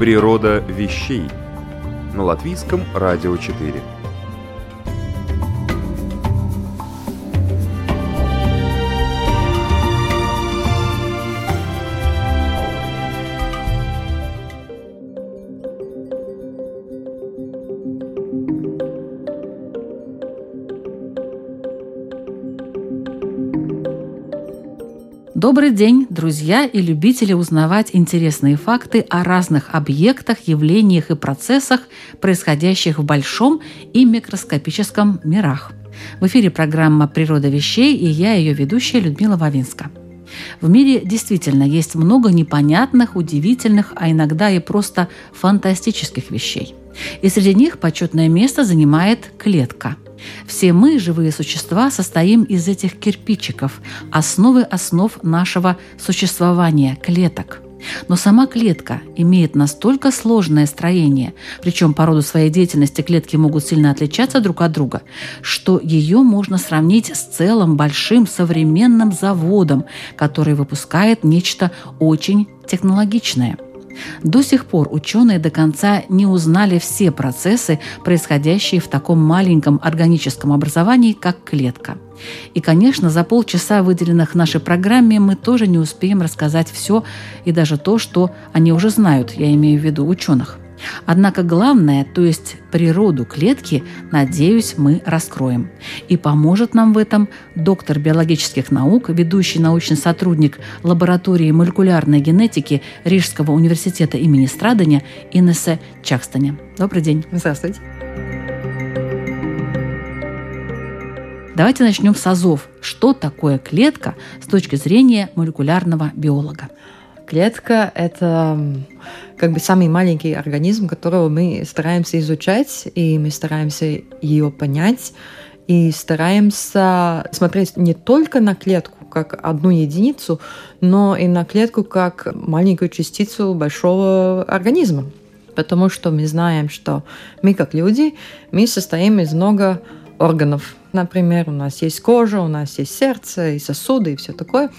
Природа вещей на латвийском радио 4. Добрый день, друзья и любители узнавать интересные факты о разных объектах, явлениях и процессах, происходящих в большом и микроскопическом мирах. В эфире программа «Природа вещей» и я, ее ведущая Людмила Вавинска. В мире действительно есть много непонятных, удивительных, а иногда и просто фантастических вещей. И среди них почетное место занимает клетка – все мы, живые существа, состоим из этих кирпичиков, основы основ нашего существования, клеток. Но сама клетка имеет настолько сложное строение, причем по роду своей деятельности клетки могут сильно отличаться друг от друга, что ее можно сравнить с целым большим современным заводом, который выпускает нечто очень технологичное – до сих пор ученые до конца не узнали все процессы, происходящие в таком маленьком органическом образовании, как клетка. И, конечно, за полчаса, выделенных нашей программе, мы тоже не успеем рассказать все и даже то, что они уже знают, я имею в виду ученых. Однако главное, то есть природу клетки, надеюсь, мы раскроем. И поможет нам в этом доктор биологических наук, ведущий научный сотрудник лаборатории молекулярной генетики Рижского университета имени Страдания Инессе Чакстане. Добрый день. Здравствуйте. Давайте начнем с азов. Что такое клетка с точки зрения молекулярного биолога? Клетка – это как бы самый маленький организм, которого мы стараемся изучать, и мы стараемся ее понять, и стараемся смотреть не только на клетку как одну единицу, но и на клетку как маленькую частицу большого организма. Потому что мы знаем, что мы как люди, мы состоим из много органов. Например, у нас есть кожа, у нас есть сердце и сосуды и все такое.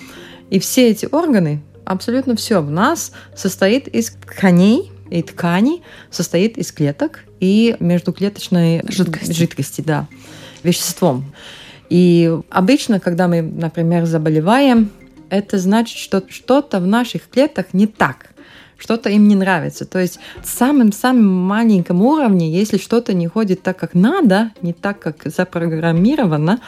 И все эти органы абсолютно все в нас состоит из тканей, и ткани состоит из клеток и междуклеточной жидкости, жидкости да, веществом. И обычно, когда мы, например, заболеваем, это значит, что что-то в наших клетках не так, что-то им не нравится. То есть в самом-самом маленьком уровне, если что-то не ходит так, как надо, не так, как запрограммировано,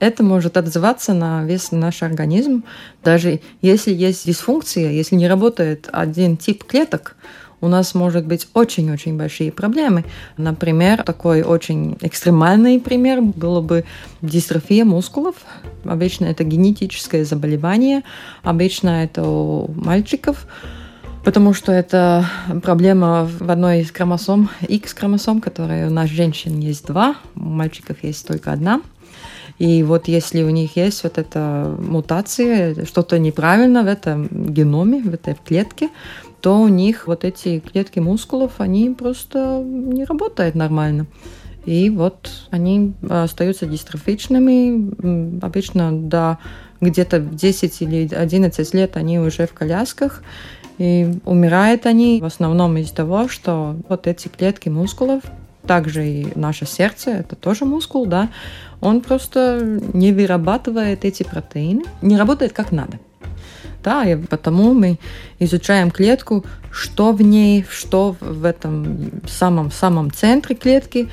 это может отзываться на весь наш организм. Даже если есть дисфункция, если не работает один тип клеток, у нас может быть очень-очень большие проблемы. Например, такой очень экстремальный пример было бы дистрофия мускулов. Обычно это генетическое заболевание, обычно это у мальчиков, потому что это проблема в одной из хромосом, X-хромосом, которая у нас женщин есть два, у мальчиков есть только одна – и вот если у них есть вот эта мутация, что-то неправильно в этом геноме, в этой клетке, то у них вот эти клетки мускулов, они просто не работают нормально. И вот они остаются дистрофичными. Обычно до где-то 10 или 11 лет они уже в колясках. И умирают они в основном из-за того, что вот эти клетки мускулов, также и наше сердце, это тоже мускул, да, он просто не вырабатывает эти протеины, не работает как надо. Да, и потому мы изучаем клетку, что в ней, что в этом самом-самом центре клетки,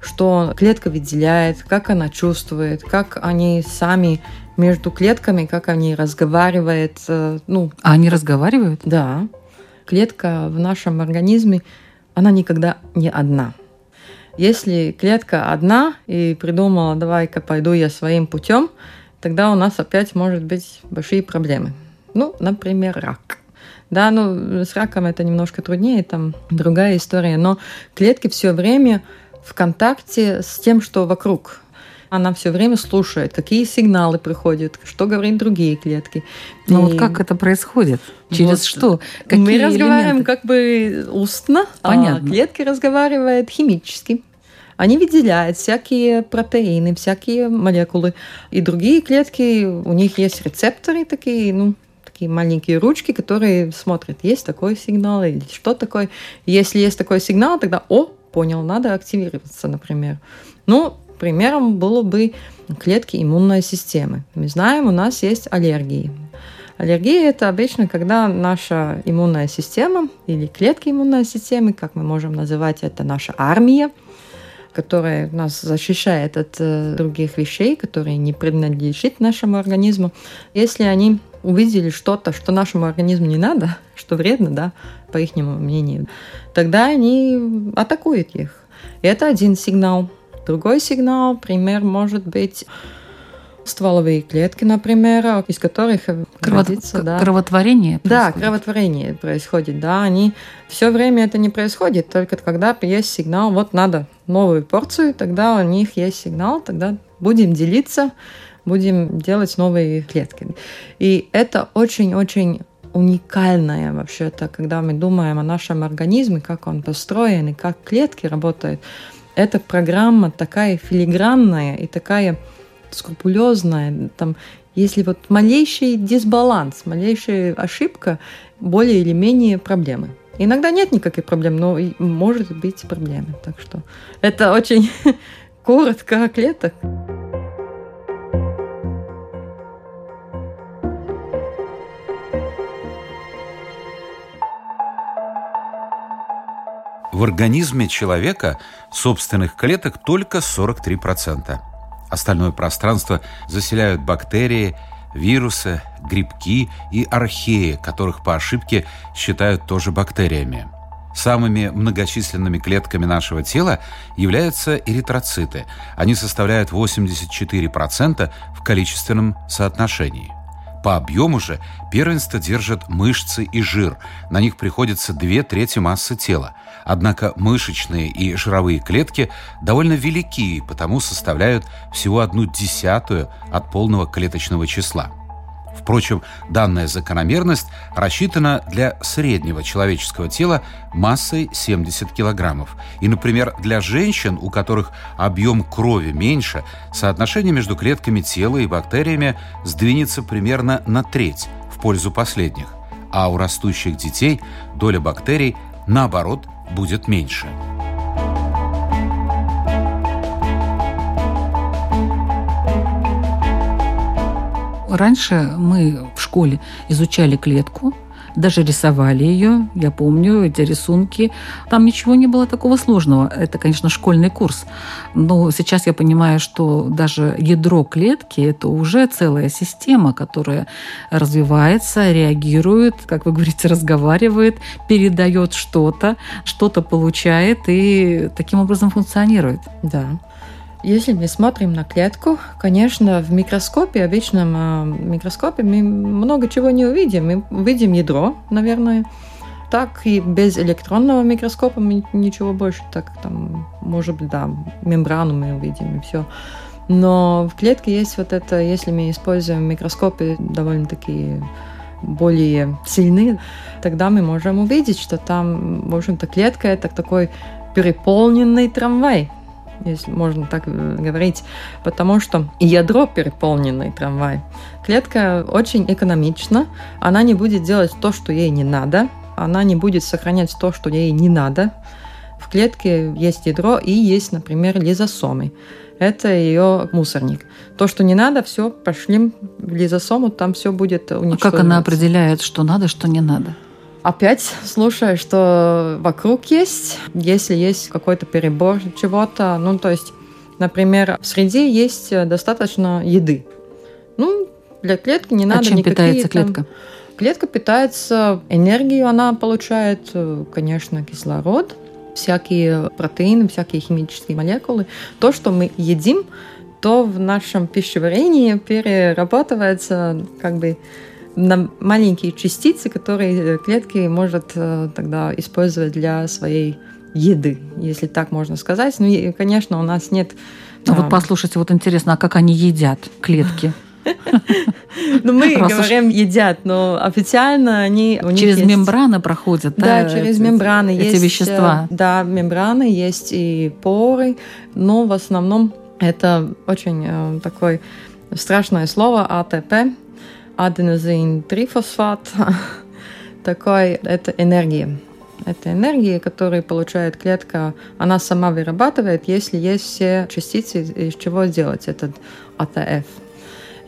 что клетка выделяет, как она чувствует, как они сами между клетками, как они разговаривают. Э, ну, а они разговаривают? Да. Клетка в нашем организме, она никогда не одна. Если клетка одна и придумала, давай-ка пойду я своим путем, тогда у нас опять может быть большие проблемы. Ну, например, рак. Да, ну, с раком это немножко труднее, там другая история, но клетки все время в контакте с тем, что вокруг. Она все время слушает, какие сигналы приходят, что говорят другие клетки. Ну и... вот как это происходит? Через вот что? Какие мы разговариваем как бы устно, а Понятно. а клетки разговаривают химически. Они выделяют всякие протеины, всякие молекулы. И другие клетки, у них есть рецепторы такие, ну, такие маленькие ручки, которые смотрят, есть такой сигнал или что такое. Если есть такой сигнал, тогда, о, понял, надо активироваться, например. Ну, примером было бы клетки иммунной системы. Мы знаем, у нас есть аллергии. Аллергия – это обычно, когда наша иммунная система или клетки иммунной системы, как мы можем называть это, наша армия, которая нас защищает от э, других вещей, которые не принадлежат нашему организму. Если они увидели что-то, что нашему организму не надо, что вредно, да, по их мнению, тогда они атакуют их. И это один сигнал. Другой сигнал, пример может быть стволовые клетки, например, из которых Кровот... родится, да. кровотворение. Происходит. Да, кровотворение происходит, да. Они все время это не происходит, только когда есть сигнал, вот надо новую порцию, тогда у них есть сигнал, тогда будем делиться, будем делать новые клетки. И это очень-очень уникальное вообще-то, когда мы думаем о нашем организме, как он построен и как клетки работают. Эта программа такая филигранная и такая скрупулезная. Там, если вот малейший дисбаланс, малейшая ошибка, более или менее проблемы. Иногда нет никаких проблем, но может быть проблемы. Так что это очень коротко о клеток. В организме человека собственных клеток только 43%. Остальное пространство заселяют бактерии, вирусы, грибки и археи, которых по ошибке считают тоже бактериями. Самыми многочисленными клетками нашего тела являются эритроциты. Они составляют 84% в количественном соотношении. По объему же первенство держат мышцы и жир. На них приходится две трети массы тела. Однако мышечные и жировые клетки довольно велики, потому составляют всего одну десятую от полного клеточного числа. Впрочем, данная закономерность рассчитана для среднего человеческого тела массой 70 килограммов. И, например, для женщин, у которых объем крови меньше, соотношение между клетками тела и бактериями сдвинется примерно на треть в пользу последних. А у растущих детей доля бактерий, наоборот, будет меньше. Раньше мы в школе изучали клетку, даже рисовали ее, я помню эти рисунки. Там ничего не было такого сложного. Это, конечно, школьный курс. Но сейчас я понимаю, что даже ядро клетки – это уже целая система, которая развивается, реагирует, как вы говорите, разговаривает, передает что-то, что-то получает и таким образом функционирует. Да. Если мы смотрим на клетку, конечно, в микроскопе, обычном э, микроскопе, мы много чего не увидим. Мы увидим ядро, наверное. Так и без электронного микроскопа мы ничего больше, так там, может быть, да, мембрану мы увидим и все. Но в клетке есть вот это, если мы используем микроскопы довольно-таки более сильные, тогда мы можем увидеть, что там, в общем-то, клетка – это такой переполненный трамвай, если можно так э, говорить, потому что ядро переполненный трамвай. Клетка очень экономична, она не будет делать то, что ей не надо, она не будет сохранять то, что ей не надо. В клетке есть ядро и есть, например, лизосомы. Это ее мусорник. То, что не надо, все, пошли в лизосому, там все будет уничтожено. А как она определяет, что надо, что не надо? Опять слушая, что вокруг есть, если есть какой-то перебор чего-то, ну, то есть, например, в среде есть достаточно еды. Ну, для клетки не а надо а чем никакие... питается клетка? Там... Клетка питается энергию, она получает, конечно, кислород, всякие протеины, всякие химические молекулы. То, что мы едим, то в нашем пищеварении перерабатывается как бы на маленькие частицы, которые клетки может тогда использовать для своей еды, если так можно сказать. Ну, и, конечно, у нас нет... Ну, вот послушайте, вот интересно, а как они едят клетки? Ну, мы говорим едят, но официально они... Через мембраны проходят, да? Да, через мембраны эти есть... вещества. Э, да, мембраны, есть и поры, но в основном это очень э, такое страшное слово АТП, аденозин трифосфат. Такой, это энергия. Это энергия, которую получает клетка, она сама вырабатывает, если есть все частицы, из чего сделать этот АТФ.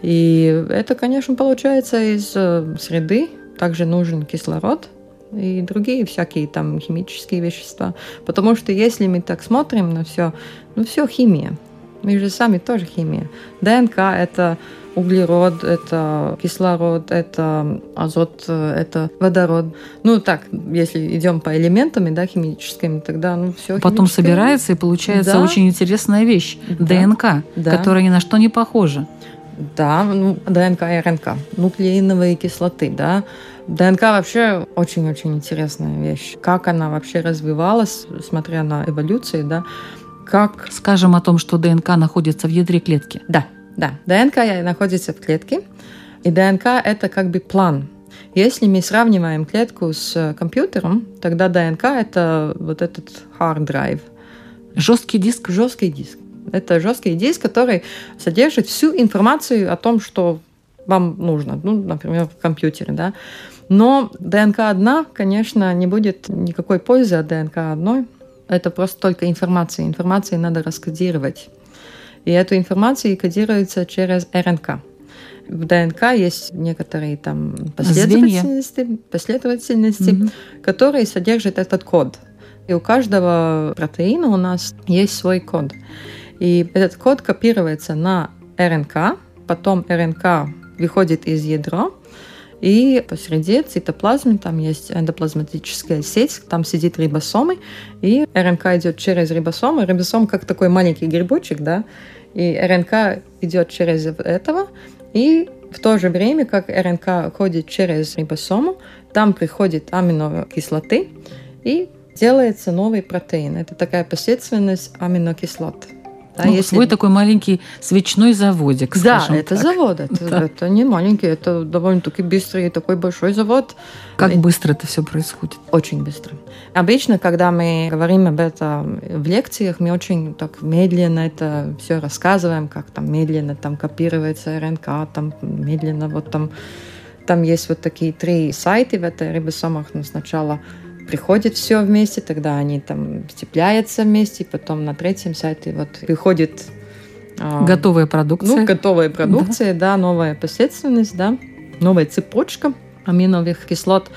И это, конечно, получается из э, среды. Также нужен кислород и другие всякие там химические вещества. Потому что если мы так смотрим на все, ну все химия. Мы же сами тоже химия. ДНК – это углерод, это кислород, это азот, это водород. Ну так, если идем по элементам, да, химическими, тогда ну все. Потом собирается и получается да. очень интересная вещь да. ДНК, да. которая ни на что не похожа. Да, ну, ДНК и РНК, нуклеиновые кислоты, да. ДНК вообще очень-очень интересная вещь. Как она вообще развивалась, смотря на эволюцию, да, как... Скажем о том, что ДНК находится в ядре клетки. Да, да. ДНК находится в клетке, и ДНК – это как бы план. Если мы сравниваем клетку с компьютером, тогда ДНК – это вот этот hard drive. Жесткий диск? Жесткий диск. Это жесткий диск, который содержит всю информацию о том, что вам нужно, ну, например, в компьютере, да. Но ДНК одна, конечно, не будет никакой пользы от ДНК одной. Это просто только информация. Информацию надо раскодировать. И эту информацию кодируется через РНК. В ДНК есть некоторые там последовательности, Звенья. последовательности угу. которые содержат этот код. И у каждого протеина у нас есть свой код. И этот код копируется на РНК, потом РНК выходит из ядра, и посреди цитоплазмы там есть эндоплазматическая сеть, там сидит рибосомы, и РНК идет через рибосомы. Рибосом как такой маленький грибочек, да, и РНК идет через этого, и в то же время, как РНК ходит через рибосому, там приходит аминокислоты, и делается новый протеин. Это такая последовательность аминокислот. Да, ну, если... Свой такой маленький свечной заводик, Да, это так. завод. Это, да. это не маленький, это довольно-таки быстрый такой большой завод. Как быстро это все происходит? Очень быстро. Обычно, когда мы говорим об этом в лекциях, мы очень так медленно это все рассказываем, как там медленно там копируется РНК, там медленно вот там там есть вот такие три сайта в этой рибосомах. Но сначала приходит все вместе, тогда они там цепляются вместе, потом на третьем сайте вот приходит а, готовая продукция. Ну, готовая продукция, да, да новая последовательность, да, новая цепочка аминовых кислот.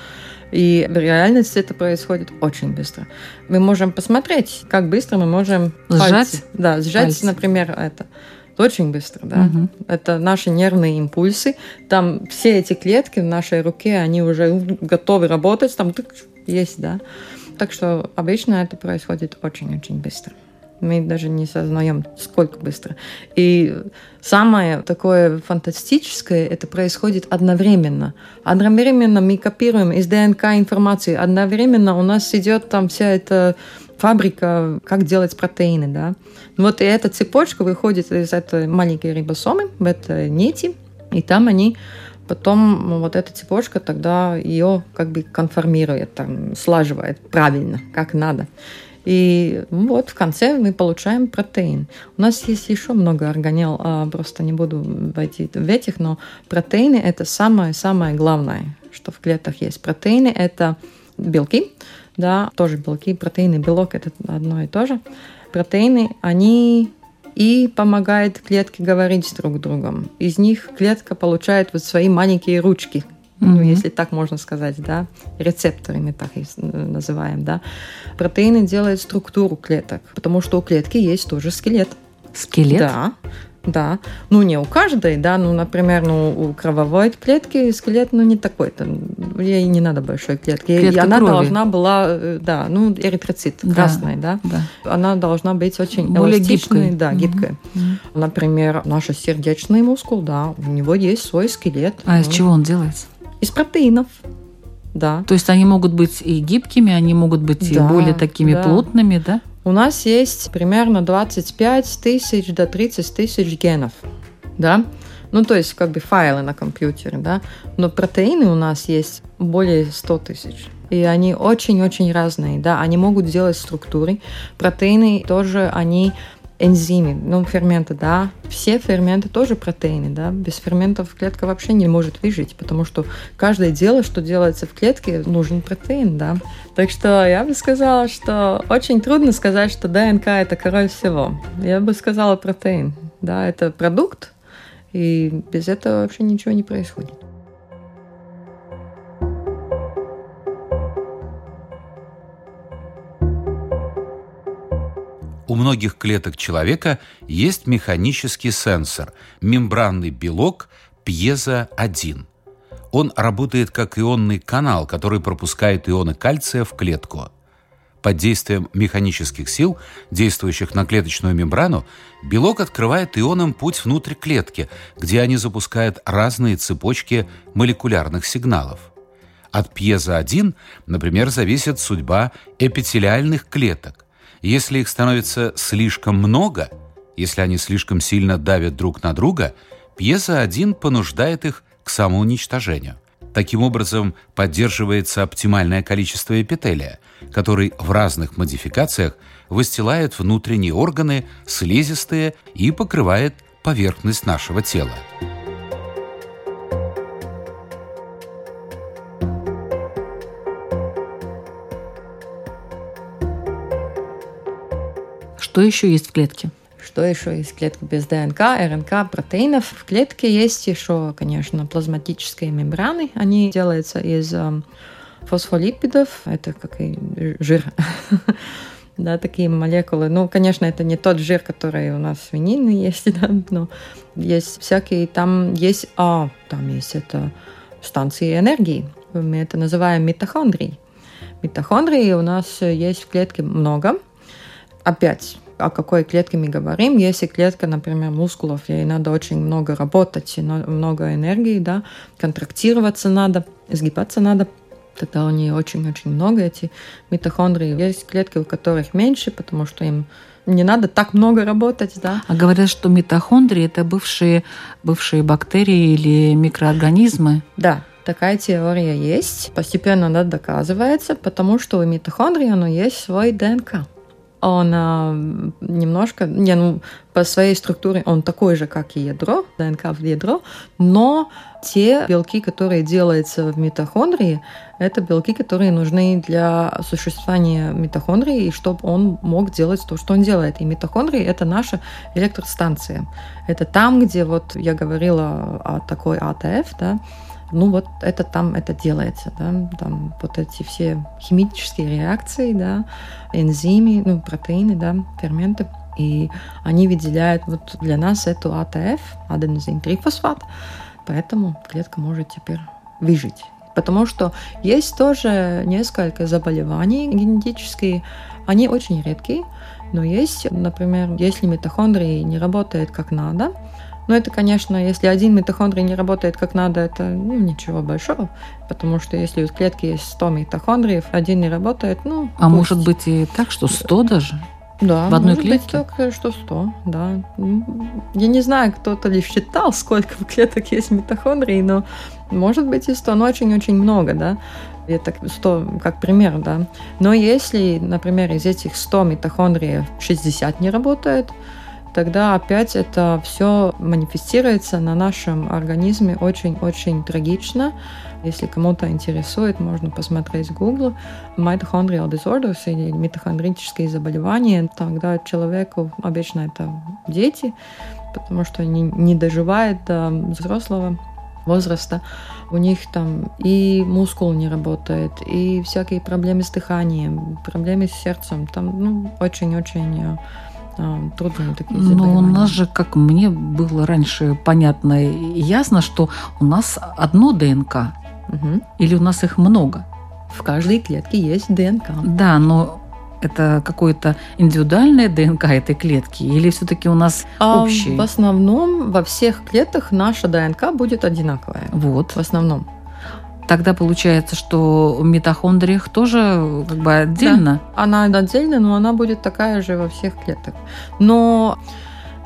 И в реальности это происходит очень быстро. Мы можем посмотреть, как быстро мы можем сжать, пальцы, да, сжать, пальцы. например, это очень быстро, да. Угу. Это наши нервные импульсы. Там все эти клетки в нашей руке, они уже готовы работать, там есть, да. Так что обычно это происходит очень-очень быстро. Мы даже не сознаем, сколько быстро. И самое такое фантастическое, это происходит одновременно. Одновременно мы копируем из ДНК информацию, одновременно у нас идет там вся эта фабрика, как делать протеины, да. Вот и эта цепочка выходит из этой маленькой рибосомы, в этой нити, и там они Потом вот эта цепочка тогда ее как бы конформирует, там, слаживает правильно, как надо. И вот в конце мы получаем протеин. У нас есть еще много органел, а просто не буду войти в этих, но протеины это самое-самое главное, что в клетках есть. Протеины это белки, да, тоже белки, протеины, белок это одно и то же. Протеины, они и помогает клетке говорить друг с другом. Из них клетка получает вот свои маленькие ручки, mm-hmm. ну, если так можно сказать, да, рецепторы мы так их называем, да. Протеины делают структуру клеток, потому что у клетки есть тоже скелет. Скелет? Да. Да. Ну, не у каждой, да. Ну, например, ну, у крововой клетки скелет, ну, не такой. -то. Ей не надо большой клетки. Клетка она крови. должна была, э, да, ну, эритроцит да. красный, да? да. Она должна быть очень Более гибкой. Да, гибкой. Угу. Например, наш сердечный мускул, да, у него есть свой скелет. А ну, из чего он делается? Из протеинов. Да. То есть они могут быть и гибкими, они могут быть Да, и более такими да. плотными, да? У нас есть примерно 25 тысяч до 30 тысяч генов. Да? Ну, то есть, как бы файлы на компьютере, да. Но протеины у нас есть более 100 тысяч. И они очень-очень разные, да. Они могут делать структуры. Протеины тоже, они энзимы, ну, ферменты, да. Все ферменты тоже протеины, да. Без ферментов клетка вообще не может выжить, потому что каждое дело, что делается в клетке, нужен протеин, да. Так что я бы сказала, что очень трудно сказать, что ДНК – это король всего. Я бы сказала протеин. Да, это продукт, и без этого вообще ничего не происходит. У многих клеток человека есть механический сенсор – мембранный белок пьезо-1. Он работает как ионный канал, который пропускает ионы кальция в клетку. Под действием механических сил, действующих на клеточную мембрану, белок открывает ионам путь внутрь клетки, где они запускают разные цепочки молекулярных сигналов. От пьезо-1, например, зависит судьба эпителиальных клеток. Если их становится слишком много, если они слишком сильно давят друг на друга, пьезо-1 понуждает их к самоуничтожению. Таким образом, поддерживается оптимальное количество эпителия, который в разных модификациях выстилает внутренние органы, слизистые и покрывает поверхность нашего тела. Что еще есть в клетке? Что еще есть в клетке без ДНК, РНК, протеинов? В клетке есть еще, конечно, плазматические мембраны. Они делаются из эм, фосфолипидов. Это как и жир. да, такие молекулы. Ну, конечно, это не тот жир, который у нас в свинине есть, да, но есть всякие, там есть, а, там есть это станции энергии. Мы это называем митохондрии. Митохондрии у нас есть в клетке много. Опять, о какой клетке мы говорим. Если клетка, например, мускулов, ей надо очень много работать, много энергии, да, контрактироваться надо, сгибаться надо, тогда у нее очень-очень много эти митохондрии. Есть клетки, у которых меньше, потому что им не надо так много работать, да. А говорят, что митохондрии это бывшие, бывшие бактерии или микроорганизмы. Да, такая теория есть. Постепенно она доказывается, потому что у митохондрии оно есть свой ДНК. Он а, немножко, не, ну, по своей структуре он такой же, как и ядро, ДНК в ядро, но те белки, которые делаются в митохондрии, это белки, которые нужны для существования митохондрии, и чтобы он мог делать то, что он делает. И митохондрии – это наша электростанция. Это там, где вот я говорила о такой АТФ, да, ну вот это там это делается, да, там вот эти все химические реакции, да, энзимы, ну, протеины, да, ферменты, и они выделяют вот для нас эту АТФ, аденозин-трифосфат, поэтому клетка может теперь выжить. Потому что есть тоже несколько заболеваний генетические, они очень редкие, но есть, например, если митохондрии не работают как надо, но это, конечно, если один митохондрий не работает как надо, это ну, ничего большого, потому что если у клетки есть 100 митохондриев, один не работает, ну... А пусть. может быть и так, что 100 даже? Да, в одной может клетке? быть так, что 100, да. Я не знаю, кто-то ли считал, сколько клеток есть митохондрий, но может быть и 100, но очень-очень много, да. Это 100 как пример, да. Но если, например, из этих 100 митохондриев 60 не работает, тогда опять это все манифестируется на нашем организме очень-очень трагично. Если кому-то интересует, можно посмотреть в Google mitochondrial disorders или митохондрические заболевания. Тогда человеку обычно это дети, потому что они не доживают до взрослого возраста. У них там и мускул не работает, и всякие проблемы с дыханием, проблемы с сердцем. Там ну, очень-очень а, трудные такие Но заболевания. у нас же, как мне было раньше понятно и ясно, что у нас одно ДНК, Мгм. или у нас их много. В каждой клетке есть ДНК. Да, но это какое-то индивидуальное ДНК этой клетки, или все-таки у нас А общее? в основном во всех клетках наша ДНК будет одинаковая. Вот. В основном. Тогда получается, что митохондриях тоже как бы отдельно? Да, она отдельно, но она будет такая же во всех клетках. Но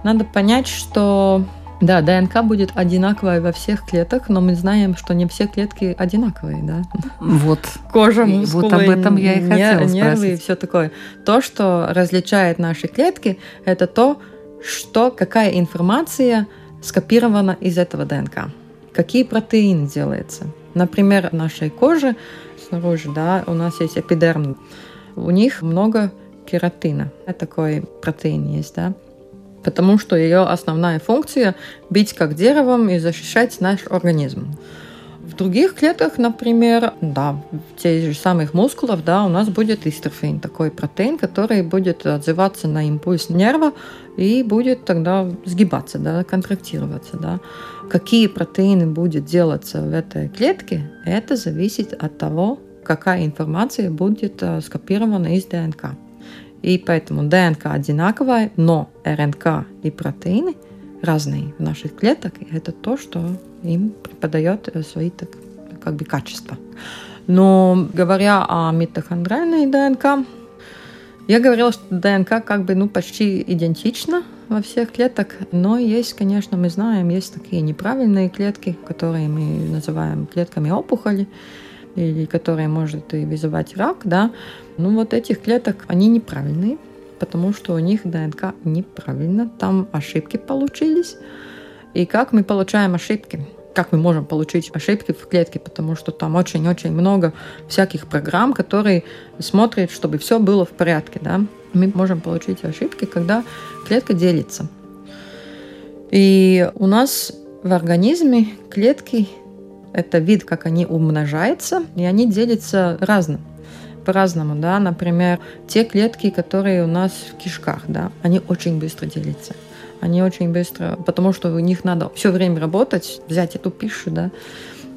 надо понять, что да, ДНК будет одинаковая во всех клетках, но мы знаем, что не все клетки одинаковые, да. Вот. Кожа, мускулы, вот об этом я и хотела нервы спросить. и все такое. То, что различает наши клетки, это то, что какая информация скопирована из этого ДНК. Какие протеины делаются. Например, нашей коже снаружи, да, у нас есть эпидерм. У них много кератина. Такой протеин есть, да потому что ее основная функция – быть как деревом и защищать наш организм. В других клетках, например, да, тех же самых мускулов, да, у нас будет истрофин, такой протеин, который будет отзываться на импульс нерва и будет тогда сгибаться, да, контрактироваться, да. Какие протеины будет делаться в этой клетке, это зависит от того, какая информация будет э, скопирована из ДНК. И поэтому ДНК одинаковая, но РНК и протеины разные в наших клетках. И это то, что им преподает э, свои так, как бы, качества. Но говоря о митохондриальной ДНК, я говорила, что ДНК как бы ну, почти идентична во всех клетках, но есть, конечно, мы знаем, есть такие неправильные клетки, которые мы называем клетками опухоли, или которые может и вызывать рак, да, ну вот этих клеток, они неправильные, потому что у них ДНК неправильно, там ошибки получились. И как мы получаем ошибки? Как мы можем получить ошибки в клетке? Потому что там очень-очень много всяких программ, которые смотрят, чтобы все было в порядке. Да? Мы можем получить ошибки, когда клетка делится. И у нас в организме клетки это вид, как они умножаются, и они делятся разным по-разному, да, например, те клетки, которые у нас в кишках, да, они очень быстро делятся. Они очень быстро, потому что у них надо все время работать, взять эту пищу, да.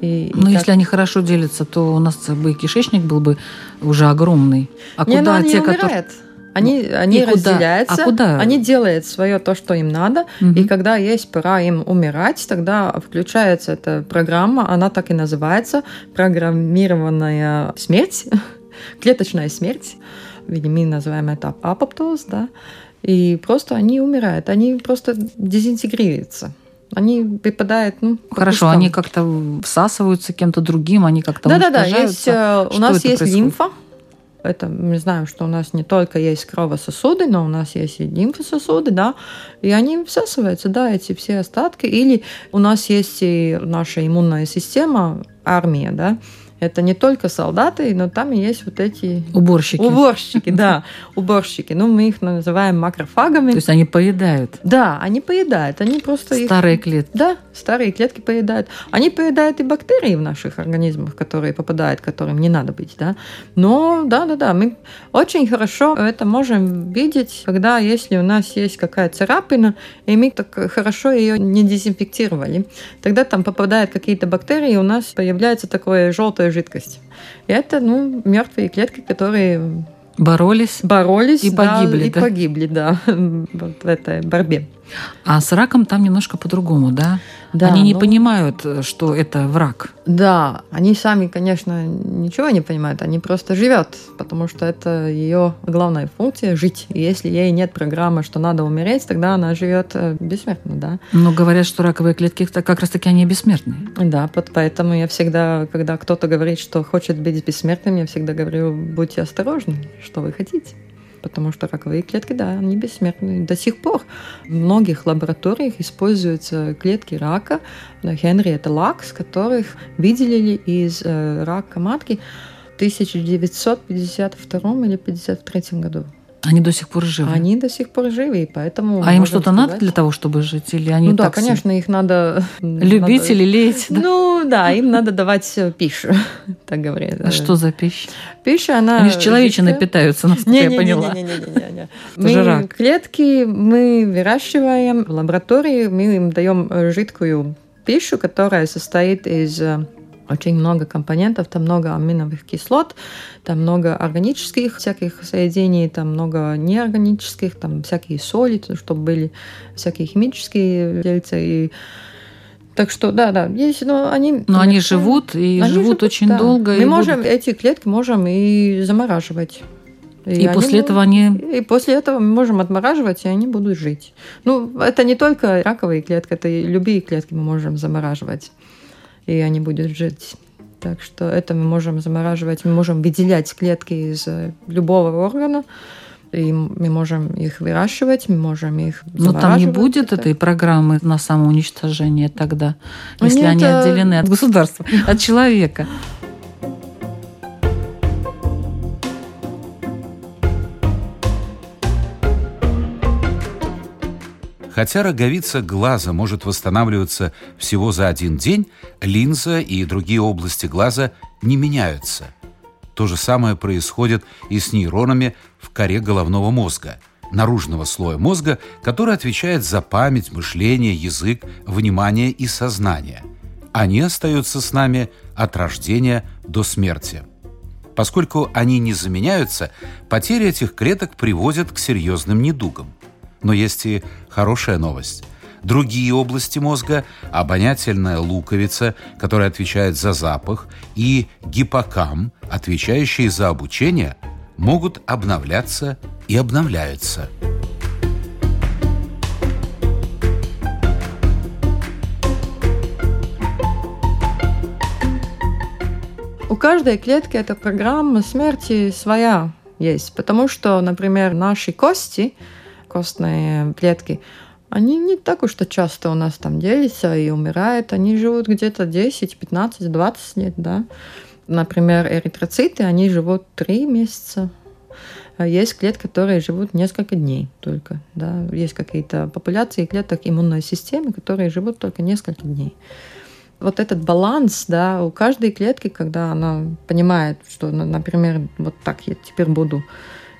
И, Но и если так... они хорошо делятся, то у нас бы и кишечник был бы уже огромный. А не, куда ну, те, которые... Они, ну, они разделяются, а куда? они делают свое то, что им надо, угу. и когда есть пора им умирать, тогда включается эта программа, она так и называется, программированная смерть, клеточная смерть, видимо, мы называем это апоптоз, да, и просто они умирают, они просто дезинтегрируются. Они выпадают, ну, Хорошо, они как-то всасываются кем-то другим, они как-то Да-да-да, есть, э, у нас есть происходит? лимфа, это мы знаем, что у нас не только есть кровососуды, но у нас есть и лимфососуды, да, и они всасываются, да, эти все остатки. Или у нас есть и наша иммунная система, армия, да, это не только солдаты, но там и есть вот эти... Уборщики. Уборщики, да, уборщики. Ну, мы их называем макрофагами. То есть они поедают? Да, они поедают. Они просто... Старые их... клетки? Да, старые клетки поедают. Они поедают и бактерии в наших организмах, которые попадают, которым не надо быть, да. Но, да-да-да, мы очень хорошо это можем видеть, когда если у нас есть какая-то царапина, и мы так хорошо ее не дезинфектировали, тогда там попадают какие-то бактерии, и у нас появляется такое желтое жидкость. Это, ну, мертвые клетки, которые боролись, боролись и погибли, да, да? и погибли, да, вот в этой борьбе. А с раком там немножко по-другому, да? Да, они не ну, понимают, что это враг. Да, они сами, конечно, ничего не понимают, они просто живет, потому что это ее главная функция жить. И если ей нет программы, что надо умереть, тогда она живет э, бессмертно, да. Но говорят, что раковые клетки как раз таки они бессмертные. Да, поэтому я всегда, когда кто-то говорит, что хочет быть бессмертным, я всегда говорю, будьте осторожны, что вы хотите потому что раковые клетки, да, они бессмертны. До сих пор в многих лабораториях используются клетки рака, Генриетта Лакс, которых выделили из э, рака матки в 1952 или 1953 году. Они до сих пор живы. Они до сих пор живы, и поэтому. А им что-то надо для того, чтобы жить, или они ну да, конечно, себе... их надо любить надо... или леять. Да? Ну да, им надо давать пищу, так говорят. А что за пища? Пища, она. Они же человечиной питаются, насколько я поняла. Не, не, не, не, не. Мы клетки мы выращиваем в лаборатории, мы им даем жидкую пищу, которая состоит из очень много компонентов, там много аминовых кислот, там много органических всяких соединений, там много неорганических, там всякие соли, чтобы были всякие химические дельцы. И Так что, да, да, есть, но они... Но они живут и они живут, очень да. долго. Мы и можем будут- эти клетки можем и замораживать. И, они после этого они... И после этого мы можем отмораживать, и они будут жить. Ну, это не только раковые клетки, это и любые клетки мы можем замораживать, и они будут жить. Так что это мы можем замораживать, мы можем выделять клетки из э, любого органа, и мы можем их выращивать, мы можем их Но там не будет Это- этой программы на самоуничтожение тогда, Ну, если нет, они а- отделены от государства, от человека. Хотя роговица глаза может восстанавливаться всего за один день, линза и другие области глаза не меняются. То же самое происходит и с нейронами в коре головного мозга, наружного слоя мозга, который отвечает за память, мышление, язык, внимание и сознание. Они остаются с нами от рождения до смерти. Поскольку они не заменяются, потеря этих клеток приводит к серьезным недугам. Но есть и хорошая новость. Другие области мозга, обонятельная луковица, которая отвечает за запах, и гиппокам, отвечающие за обучение, могут обновляться и обновляются. У каждой клетки эта программа смерти своя есть, потому что, например, наши кости, костные клетки, они не так уж то часто у нас там делятся и умирают, они живут где-то 10, 15, 20 лет, да. Например, эритроциты, они живут 3 месяца. А Есть клетки, которые живут несколько дней только. Да. Есть какие-то популяции клеток иммунной системы, которые живут только несколько дней вот этот баланс, да, у каждой клетки, когда она понимает, что, на- например, вот так я теперь буду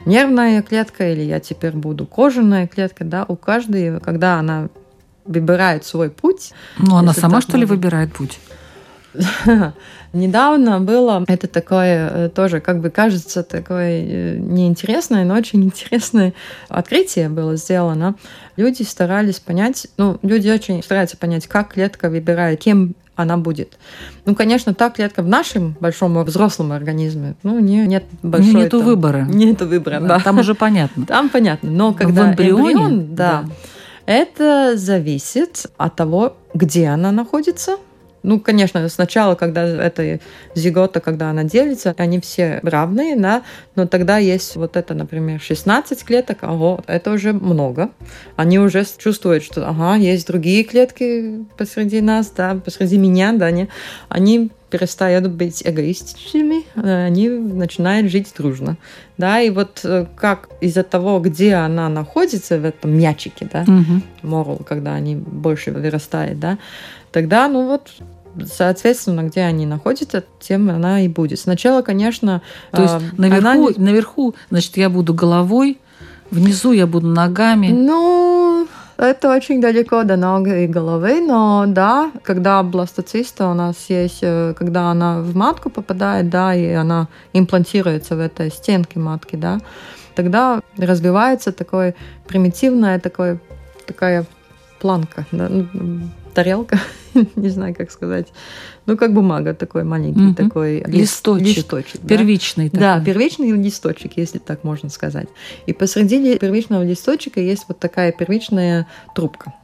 нервная клетка или я теперь буду кожаная клетка, да, у каждой, когда она выбирает свой путь, Ну, она сама, что ли, выбирает путь? Недавно было это такое э, тоже, как бы кажется, такое э, неинтересное, но очень интересное открытие было сделано. Люди старались понять, ну, люди очень стараются понять, как клетка выбирает, кем она будет. Ну, конечно, та клетка в нашем большом взрослом организме, ну, не, нет большой... Нету там- выбора. Нету выбора, да. Там уже понятно. Там понятно. Но когда эмбрионе, эмбрион, да, это зависит от того, где она находится. Ну, конечно, сначала, когда это зигота, когда она делится, они все равные, да, но тогда есть вот это, например, 16 клеток, ого, это уже много. Они уже чувствуют, что, ага, есть другие клетки посреди нас, да, посреди меня, да, не, они перестают быть эгоистичными, э, они начинают жить дружно. Да, и вот э, как из-за того, где она находится в этом мячике, да, Мгм. морл, когда они больше вырастают, да, тогда, ну вот, соответственно, где они находятся, тем она и будет. Сначала, конечно, То есть а, наверху, она наверху, значит, я буду головой, внизу я буду ногами. Ну, это очень далеко до ног и головы, но да, когда бластоциста у нас есть, э, когда она в матку попадает, да, и она имплантируется в этой стенке матки, да, тогда развивается такое примитивная такое, такая планка, да, ну, тарелка, не знаю, как сказать, ну, как бумага такой маленький, Мгм. такой лист- Листочек. листочек да. Первичный Да, такой. первичный листочек, если так можно сказать. И посреди первичного листочка есть вот такая первичная трубка.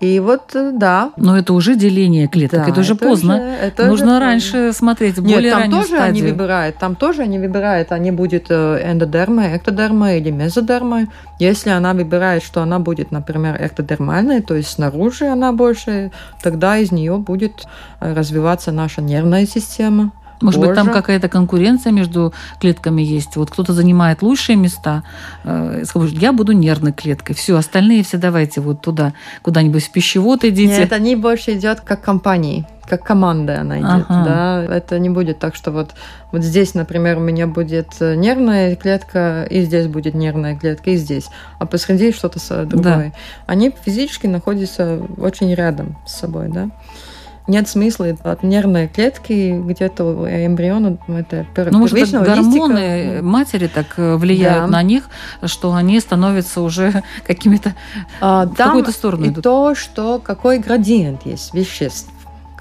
И вот, э, да. Но это уже деление клеток. да, это уже поздно. уже- это Нужно уже раньше смотреть, в Нет, более там тоже они стадию. выбирают, там тоже они выбирают, они будет э, эндодерма, эктодерма или мезодерма. Если она выбирает, что она будет, например, эктодермальной, то есть снаружи она больше, тогда из нее будет э, развиваться наша нервная система. Может быть, там какая-то конкуренция между клетками есть. Вот кто-то занимает лучшие места, э, я буду нервной клеткой. Все, остальные все давайте вот туда, куда-нибудь в пищевод идите. Нет, они больше идет как компании, как команда она идет. Ага. Да? Это не будет так, что вот, вот здесь, например, у меня будет э, нервная клетка, и здесь будет нервная клетка, и здесь. А посреди что-то другое. Они физически находятся очень рядом с собой, да. Нет смысла от нервной клетки где-то эмбриона это пер, ну, может, гормоны матери так э, влияют да. на них, что они становятся уже какими-то а, в какую-то сторону и идут. то, что какой градиент есть веществ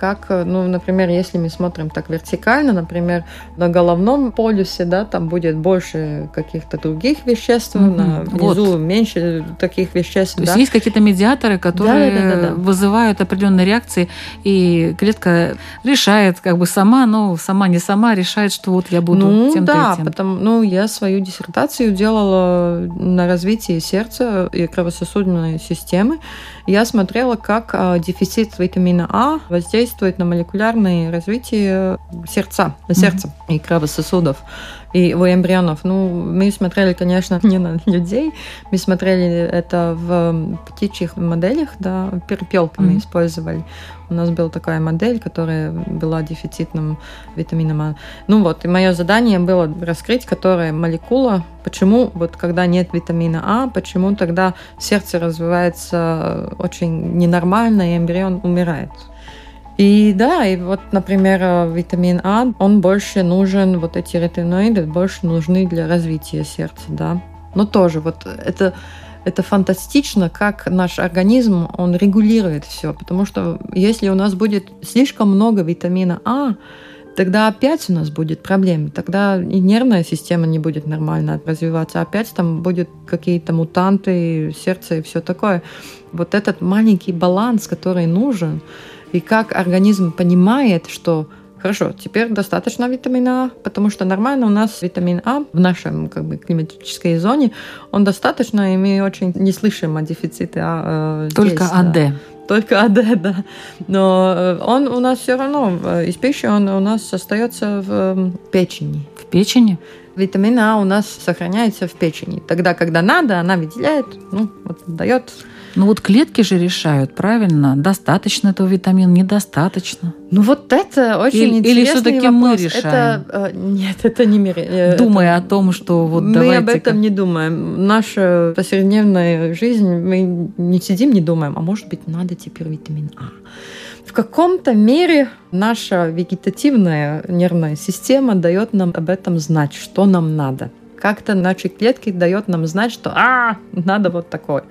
как, э, ну, например, если мы смотрим так вертикально, например, на головном полюсе, да, там будет больше каких-то других веществ, mm-hmm. на внизу вот. меньше таких веществ. То да. есть есть какие-то медиаторы, которые да, да, да, да. вызывают определенные реакции, и клетка решает как бы сама, но сама не сама решает, что вот я буду ну, тем да, тем. Потому, ну, я свою диссертацию делала на развитии сердца и кровососудной системы. Я смотрела, как а, дефицит витамина А воздействует воздействует на молекулярное развитие сердца, сердца mm-hmm. и кровососудов и у эмбрионов. Ну, мы смотрели, конечно, не на людей, мы смотрели это в птичьих моделях, да, перепелки mm-hmm. мы использовали. У нас была такая модель, которая была дефицитным витамином А. Ну вот, и мое задание было раскрыть, которая молекула, почему вот когда нет витамина А, почему тогда сердце развивается очень ненормально, и эмбрион умирает. И да, и вот, например, э, витамин А, он больше нужен, вот эти ретиноиды больше нужны для развития сердца, да. Но тоже вот это, это фантастично, как наш организм, он регулирует все, потому что если у нас будет слишком много витамина А, тогда опять у нас будет проблемы. Тогда и нервная система не будет нормально развиваться. Опять там будут какие-то мутанты, сердце и все такое. Вот этот маленький баланс, который нужен, и как организм понимает, что Хорошо, теперь достаточно витамина А, потому что нормально у нас витамин А в нашем как бы, климатической зоне, он достаточно, и мы очень не слышим о дефиците А. Э, Только здесь, АД. Да. Только АД, да. Но э, он у нас все равно, э, из пищи он у нас остается в печени. В печени? Витамин А у нас сохраняется в печени. Тогда, когда надо, она выделяет, ну, вот, дает ну вот клетки же решают, правильно? Достаточно этого витамина, недостаточно. Ну вот это очень или, интересный Или все-таки мы решаем? Это, нет, это не мир. Э, Думая это, о том, что вот Мы давайте об этом не думаем. Наша повседневная жизнь, мы не сидим, не думаем, а может быть надо теперь витамин А. В каком-то мере наша вегетативная нервная система дает нам об этом знать, что нам надо как-то наши клетки дает нам знать, что а, надо вот такое.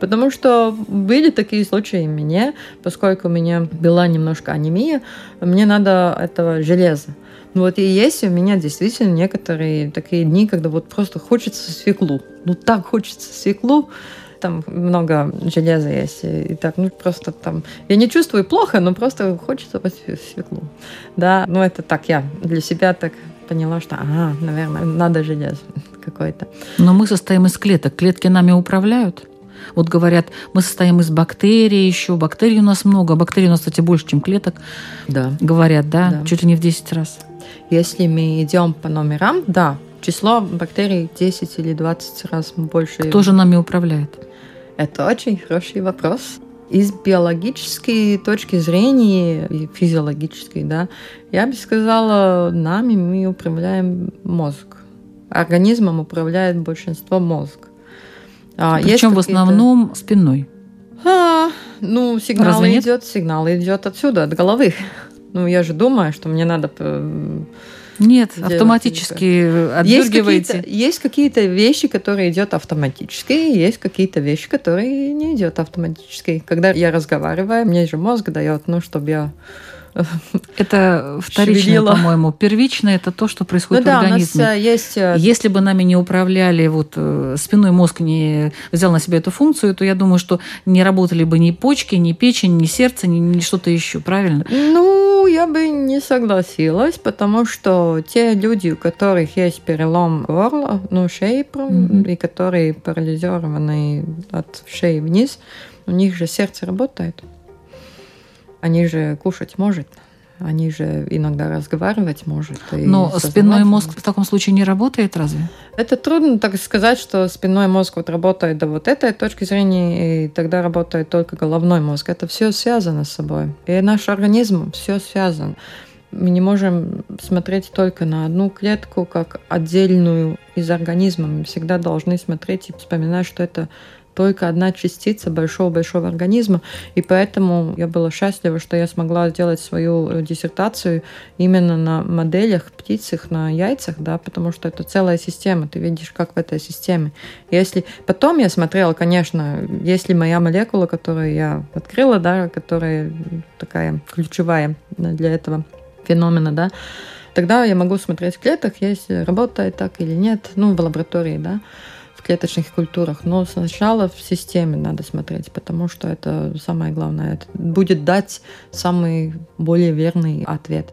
Потому что были такие случаи мне, поскольку у меня была немножко анемия, мне надо этого железа. Ну вот и есть у меня действительно некоторые такие дни, когда вот просто хочется свеклу. Ну так хочется свеклу, там много железа есть, и так, ну, просто там, я не чувствую плохо, но просто хочется свеклу, да, ну, это так я для себя так поняла, что, ага, наверное, надо железо какое-то. Но мы состоим из клеток. Клетки нами управляют? Вот говорят, мы состоим из бактерий еще. Бактерий у нас много. Бактерий у нас, кстати, больше, чем клеток. Да. Говорят, да? да. Чуть ли не в 10 раз. Если мы идем по номерам, да, число бактерий 10 или 20 раз больше. Кто же нами управляет? Это очень хороший вопрос. Из биологической точки зрения и физиологической, да, я бы сказала, нами мы управляем мозг. Организмом управляет большинство мозг. А, Причем в основном спиной. А, ну, сигнал идет, сигнал идет отсюда, от головы. Ну, я же думаю, что мне надо нет, автоматически отдергиваете. Есть какие-то, вещи, которые идет автоматически, есть какие-то вещи, которые не идет автоматически. Когда я разговариваю, мне же мозг дает, ну, чтобы я это вторичное, по-моему. Первичное – это то, что происходит ну, в организме. Да, у нас есть... Э, Если бы нами не управляли, вот э, спиной мозг не взял на себя эту функцию, то я думаю, что не работали бы ни почки, ни печень, ни сердце, ни, ни что-то еще, правильно? Ну, я бы не согласилась, потому что те люди, у которых есть перелом горла, ну, шеи, mm-hmm. и которые парализованы от шеи вниз, у них же сердце работает. Они же кушать может, они же иногда разговаривать может. Но спинной мозг в таком случае не работает разве? Это трудно так сказать, что спинной мозг вот работает до вот этой точки зрения, и тогда работает только головной мозг. Это все связано с собой. И наш организм все связан. Мы не можем смотреть только на одну клетку как отдельную из организма. Мы всегда должны смотреть и вспоминать, что это только одна частица большого-большого организма, и поэтому я была счастлива, что я смогла сделать свою э, диссертацию именно на моделях птицах, на яйцах, да, потому что это целая система, ты видишь, как в этой системе. Если потом я смотрела, конечно, если моя молекула, которую я открыла, да, которая такая ключевая для этого феномена, да, тогда я могу смотреть в клетках, если работает так или нет, ну, в лаборатории, да, клеточных культурах. Но сначала в системе надо смотреть, потому что это самое главное. Это будет дать самый более верный ответ.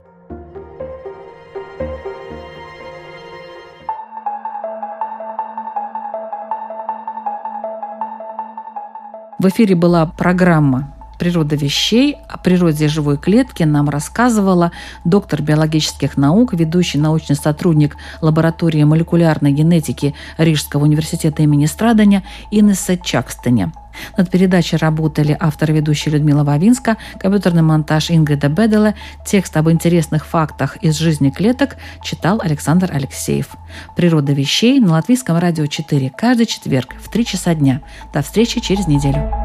В эфире была программа «Природа вещей». О природе живой клетки нам рассказывала доктор биологических наук, ведущий научный сотрудник лаборатории молекулярной генетики Рижского университета имени Страдания Инесса Чакстеня. Над передачей работали автор и ведущая Людмила Вавинска, компьютерный монтаж Ингрида Беделе, текст об интересных фактах из жизни клеток читал Александр Алексеев. «Природа вещей» на Латвийском радио 4 каждый четверг в 3 часа дня. До встречи через неделю.